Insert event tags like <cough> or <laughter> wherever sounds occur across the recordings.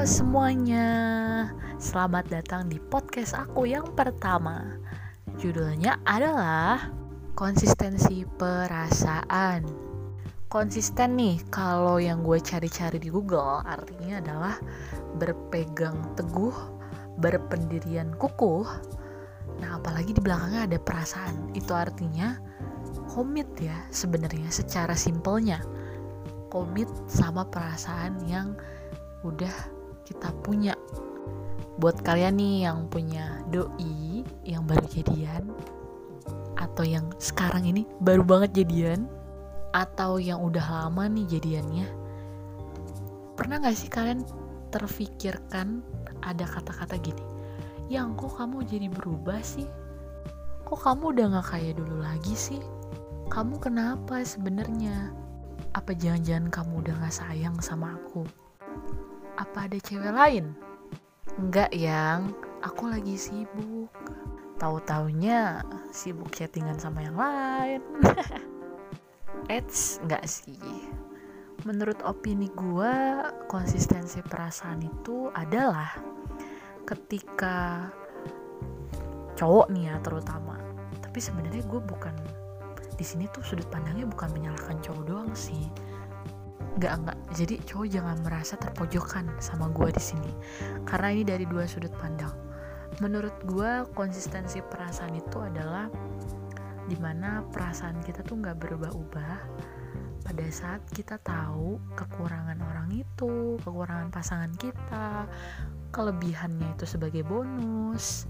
Halo semuanya, selamat datang di podcast aku yang pertama. Judulnya adalah konsistensi perasaan. Konsisten nih, kalau yang gue cari-cari di Google artinya adalah berpegang teguh, berpendirian kukuh. Nah, apalagi di belakangnya ada perasaan. Itu artinya komit ya sebenarnya secara simpelnya. Komit sama perasaan yang udah kita punya. Buat kalian nih yang punya doi yang baru jadian atau yang sekarang ini baru banget jadian atau yang udah lama nih jadiannya pernah gak sih kalian terfikirkan ada kata-kata gini yang kok kamu jadi berubah sih? Kok kamu udah gak kayak dulu lagi sih? Kamu kenapa sebenarnya? Apa jangan-jangan kamu udah gak sayang sama aku apa ada cewek lain? Enggak yang, aku lagi sibuk. Tahu-taunya sibuk chattingan sama yang lain. <laughs> Eits, enggak sih. Menurut opini gue, konsistensi perasaan itu adalah ketika cowok nih ya terutama. Tapi sebenarnya gue bukan di sini tuh sudut pandangnya bukan menyalahkan cowok doang sih nggak nggak. Jadi cowok jangan merasa terpojokan sama gue di sini. Karena ini dari dua sudut pandang. Menurut gue konsistensi perasaan itu adalah di mana perasaan kita tuh nggak berubah-ubah pada saat kita tahu kekurangan orang itu kekurangan pasangan kita kelebihannya itu sebagai bonus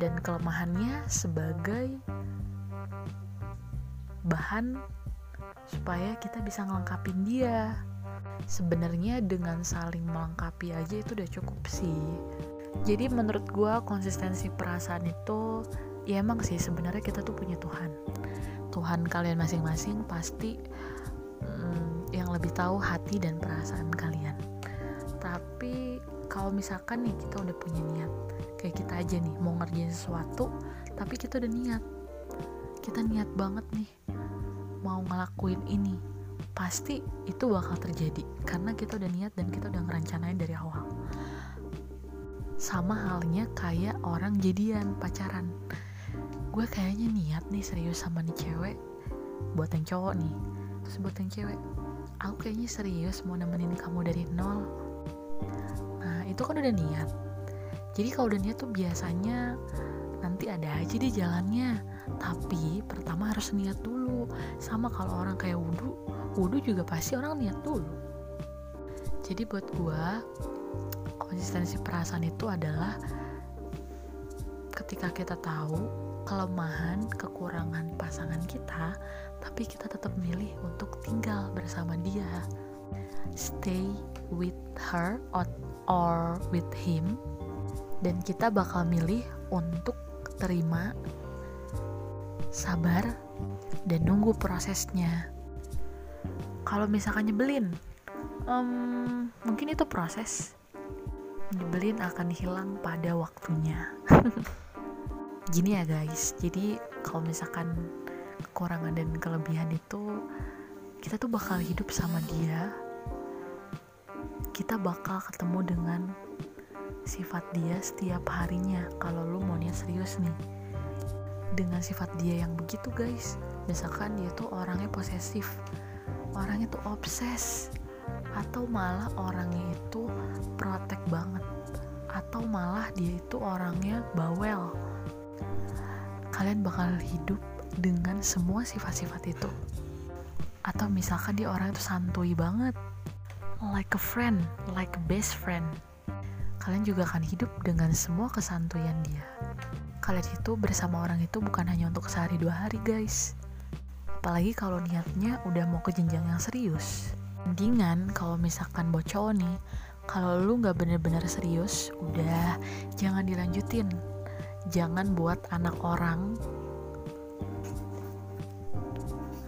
dan kelemahannya sebagai bahan supaya kita bisa ngelengkapin dia. Sebenarnya dengan saling melengkapi aja itu udah cukup sih. Jadi menurut gue konsistensi perasaan itu ya emang sih sebenarnya kita tuh punya Tuhan. Tuhan kalian masing-masing pasti hmm, yang lebih tahu hati dan perasaan kalian. Tapi kalau misalkan nih kita udah punya niat kayak kita aja nih mau ngerjain sesuatu tapi kita udah niat. Kita niat banget nih ngelakuin ini pasti itu bakal terjadi karena kita udah niat dan kita udah ngerencanain dari awal. Sama halnya kayak orang jadian pacaran. Gue kayaknya niat nih serius sama nih cewek buat yang cowok nih. Terus buat yang cewek aku kayaknya serius mau nemenin kamu dari nol. Nah itu kan udah niat. Jadi kalau udah niat tuh biasanya nanti ada aja deh jalannya tapi pertama harus niat dulu. Sama kalau orang kayak wudhu wudhu juga pasti orang niat dulu. Jadi buat gue konsistensi perasaan itu adalah ketika kita tahu kelemahan kekurangan pasangan kita tapi kita tetap milih untuk tinggal bersama dia. Stay with her or, with him. Dan kita bakal milih untuk terima sabar, dan nunggu prosesnya. Kalau misalkan nyebelin, um, mungkin itu proses. Nyebelin akan hilang pada waktunya. <laughs> Gini ya guys, jadi kalau misalkan kekurangan dan kelebihan itu kita tuh bakal hidup sama dia. Kita bakal ketemu dengan sifat dia setiap harinya kalau lu mau niat serius nih dengan sifat dia yang begitu guys. Misalkan dia tuh orangnya posesif orangnya tuh obses atau malah orangnya itu protek banget atau malah dia itu orangnya bawel. Kalian bakal hidup dengan semua sifat-sifat itu. Atau misalkan dia orang itu santuy banget like a friend like a best friend. Kalian juga akan hidup dengan semua kesantuyan dia kalian itu bersama orang itu bukan hanya untuk sehari dua hari guys. Apalagi kalau niatnya udah mau ke jenjang yang serius. Mendingan kalau misalkan cowok nih kalau lu nggak bener-bener serius udah jangan dilanjutin. Jangan buat anak orang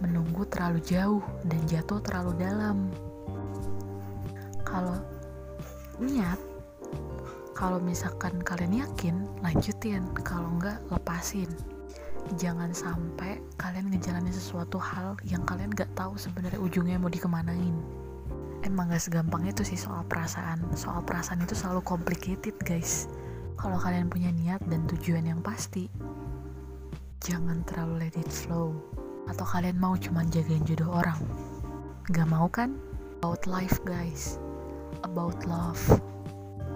menunggu terlalu jauh dan jatuh terlalu dalam. Kalau niat kalau misalkan kalian yakin lanjutin. Kalau enggak lepasin. Jangan sampai kalian ngejalanin sesuatu hal yang kalian gak tahu sebenarnya ujungnya mau dikemanain. Emang gak segampang itu sih soal perasaan. Soal perasaan itu selalu complicated guys. Kalau kalian punya niat dan tujuan yang pasti jangan terlalu let it flow. Atau kalian mau cuman jagain jodoh orang. Gak mau kan? About life guys. About love.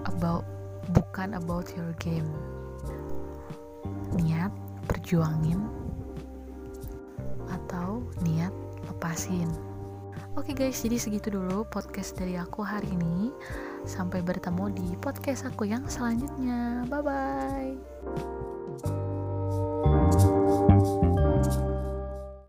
About bukan about your game niat perjuangin atau niat lepasin Oke okay guys, jadi segitu dulu podcast dari aku hari ini. Sampai bertemu di podcast aku yang selanjutnya. Bye bye.